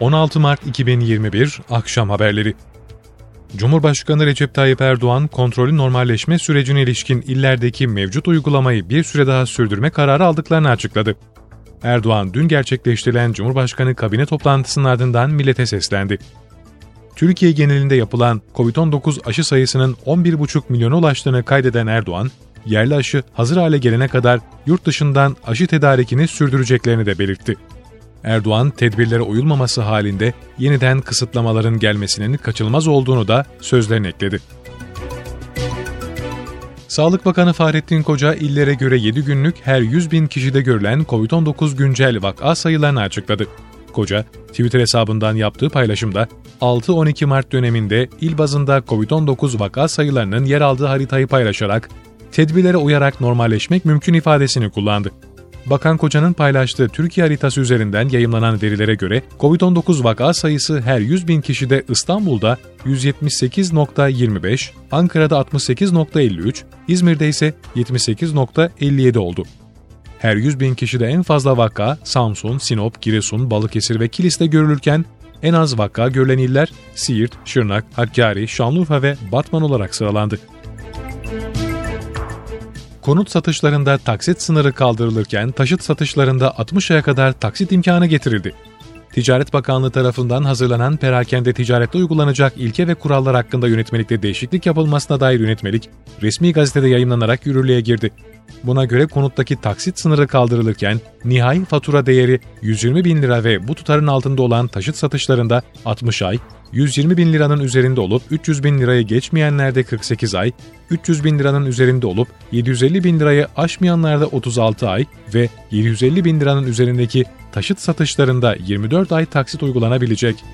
16 Mart 2021 Akşam Haberleri Cumhurbaşkanı Recep Tayyip Erdoğan, kontrolü normalleşme sürecine ilişkin illerdeki mevcut uygulamayı bir süre daha sürdürme kararı aldıklarını açıkladı. Erdoğan, dün gerçekleştirilen Cumhurbaşkanı kabine toplantısının ardından millete seslendi. Türkiye genelinde yapılan COVID-19 aşı sayısının 11,5 milyona ulaştığını kaydeden Erdoğan, yerli aşı hazır hale gelene kadar yurt dışından aşı tedarikini sürdüreceklerini de belirtti. Erdoğan, tedbirlere uyulmaması halinde yeniden kısıtlamaların gelmesinin kaçınılmaz olduğunu da sözlerine ekledi. Sağlık Bakanı Fahrettin Koca, illere göre 7 günlük her 100 bin kişide görülen COVID-19 güncel vaka sayılarını açıkladı. Koca, Twitter hesabından yaptığı paylaşımda 6-12 Mart döneminde il bazında COVID-19 vaka sayılarının yer aldığı haritayı paylaşarak tedbirlere uyarak normalleşmek mümkün ifadesini kullandı. Bakan Koca'nın paylaştığı Türkiye haritası üzerinden yayımlanan verilere göre COVID-19 vaka sayısı her 100 bin kişide İstanbul'da 178.25, Ankara'da 68.53, İzmir'de ise 78.57 oldu. Her 100 bin kişide en fazla vaka Samsun, Sinop, Giresun, Balıkesir ve Kilis'te görülürken en az vaka görülen iller Siirt, Şırnak, Hakkari, Şanlıurfa ve Batman olarak sıralandı. Konut satışlarında taksit sınırı kaldırılırken taşıt satışlarında 60 aya kadar taksit imkanı getirildi. Ticaret Bakanlığı tarafından hazırlanan perakende ticarette uygulanacak ilke ve kurallar hakkında yönetmelikte değişiklik yapılmasına dair yönetmelik, resmi gazetede yayınlanarak yürürlüğe girdi. Buna göre konuttaki taksit sınırı kaldırılırken nihai fatura değeri 120 bin lira ve bu tutarın altında olan taşıt satışlarında 60 ay, 120 bin liranın üzerinde olup 300 bin lirayı geçmeyenlerde 48 ay, 300 bin liranın üzerinde olup 750 bin lirayı aşmayanlarda 36 ay ve 750 bin liranın üzerindeki taşıt satışlarında 24 ay taksit uygulanabilecek.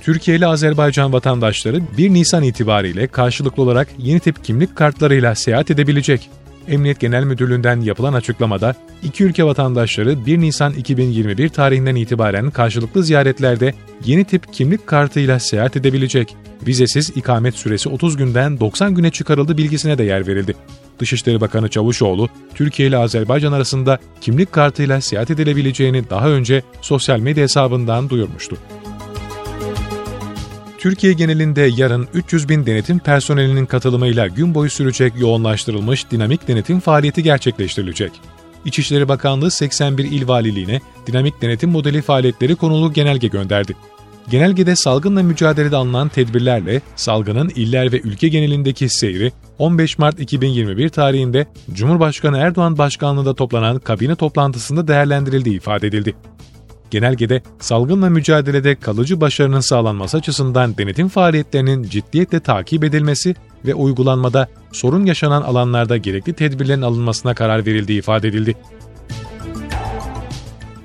Türkiye ile Azerbaycan vatandaşları 1 Nisan itibariyle karşılıklı olarak yeni tip kimlik kartlarıyla seyahat edebilecek. Emniyet Genel Müdürlüğü'nden yapılan açıklamada iki ülke vatandaşları 1 Nisan 2021 tarihinden itibaren karşılıklı ziyaretlerde yeni tip kimlik kartıyla seyahat edebilecek. Vizesiz ikamet süresi 30 günden 90 güne çıkarıldı bilgisine de yer verildi. Dışişleri Bakanı Çavuşoğlu, Türkiye ile Azerbaycan arasında kimlik kartıyla seyahat edilebileceğini daha önce sosyal medya hesabından duyurmuştu. Türkiye genelinde yarın 300 bin denetim personelinin katılımıyla gün boyu sürecek yoğunlaştırılmış dinamik denetim faaliyeti gerçekleştirilecek. İçişleri Bakanlığı 81 il valiliğine dinamik denetim modeli faaliyetleri konulu genelge gönderdi. Genelgede salgınla mücadelede alınan tedbirlerle salgının iller ve ülke genelindeki seyri 15 Mart 2021 tarihinde Cumhurbaşkanı Erdoğan başkanlığında toplanan kabine toplantısında değerlendirildiği ifade edildi. Genelgede salgınla mücadelede kalıcı başarının sağlanması açısından denetim faaliyetlerinin ciddiyetle takip edilmesi ve uygulanmada sorun yaşanan alanlarda gerekli tedbirlerin alınmasına karar verildiği ifade edildi.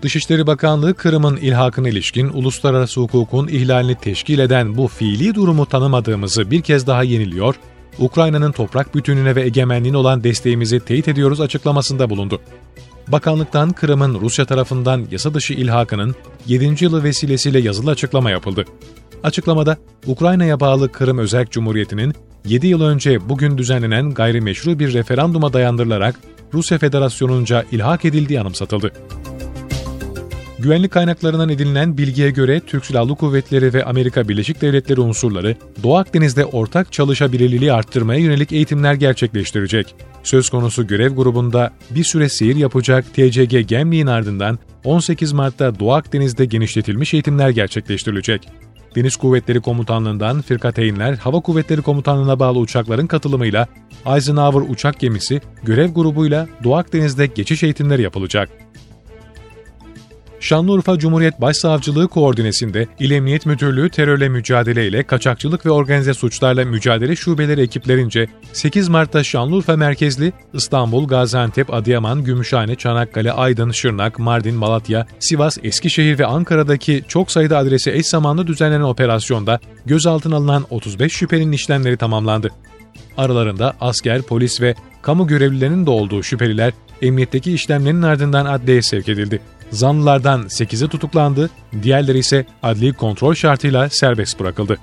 Dışişleri Bakanlığı Kırım'ın ilhakına ilişkin uluslararası hukukun ihlalini teşkil eden bu fiili durumu tanımadığımızı bir kez daha yeniliyor, Ukrayna'nın toprak bütünlüğüne ve egemenliğine olan desteğimizi teyit ediyoruz açıklamasında bulundu. Bakanlıktan Kırım'ın Rusya tarafından yasa dışı ilhakının 7. yılı vesilesiyle yazılı açıklama yapıldı. Açıklamada Ukrayna'ya bağlı Kırım Özerk Cumhuriyeti'nin 7 yıl önce bugün düzenlenen gayrimeşru bir referanduma dayandırılarak Rusya Federasyonu'nca ilhak edildiği anımsatıldı. Güvenlik kaynaklarından edinilen bilgiye göre Türk Silahlı Kuvvetleri ve Amerika Birleşik Devletleri unsurları Doğu Akdeniz'de ortak çalışabilirliği arttırmaya yönelik eğitimler gerçekleştirecek. Söz konusu görev grubunda bir süre seyir yapacak TCG Gemliğin ardından 18 Mart'ta Doğu Akdeniz'de genişletilmiş eğitimler gerçekleştirilecek. Deniz Kuvvetleri Komutanlığı'ndan Firkateynler, Hava Kuvvetleri Komutanlığı'na bağlı uçakların katılımıyla Eisenhower uçak gemisi görev grubuyla Doğu Akdeniz'de geçiş eğitimleri yapılacak. Şanlıurfa Cumhuriyet Başsavcılığı koordinesinde İl Emniyet Müdürlüğü terörle mücadele ile kaçakçılık ve organize suçlarla mücadele şubeleri ekiplerince 8 Mart'ta Şanlıurfa merkezli İstanbul, Gaziantep, Adıyaman, Gümüşhane, Çanakkale, Aydın, Şırnak, Mardin, Malatya, Sivas, Eskişehir ve Ankara'daki çok sayıda adrese eş zamanlı düzenlenen operasyonda gözaltına alınan 35 şüphelinin işlemleri tamamlandı. Aralarında asker, polis ve kamu görevlilerinin de olduğu şüpheliler emniyetteki işlemlerin ardından adliyeye sevk edildi. Zanlılardan 8'i tutuklandı, diğerleri ise adli kontrol şartıyla serbest bırakıldı.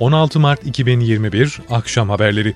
...16 Mart 2021 Akşam Haberleri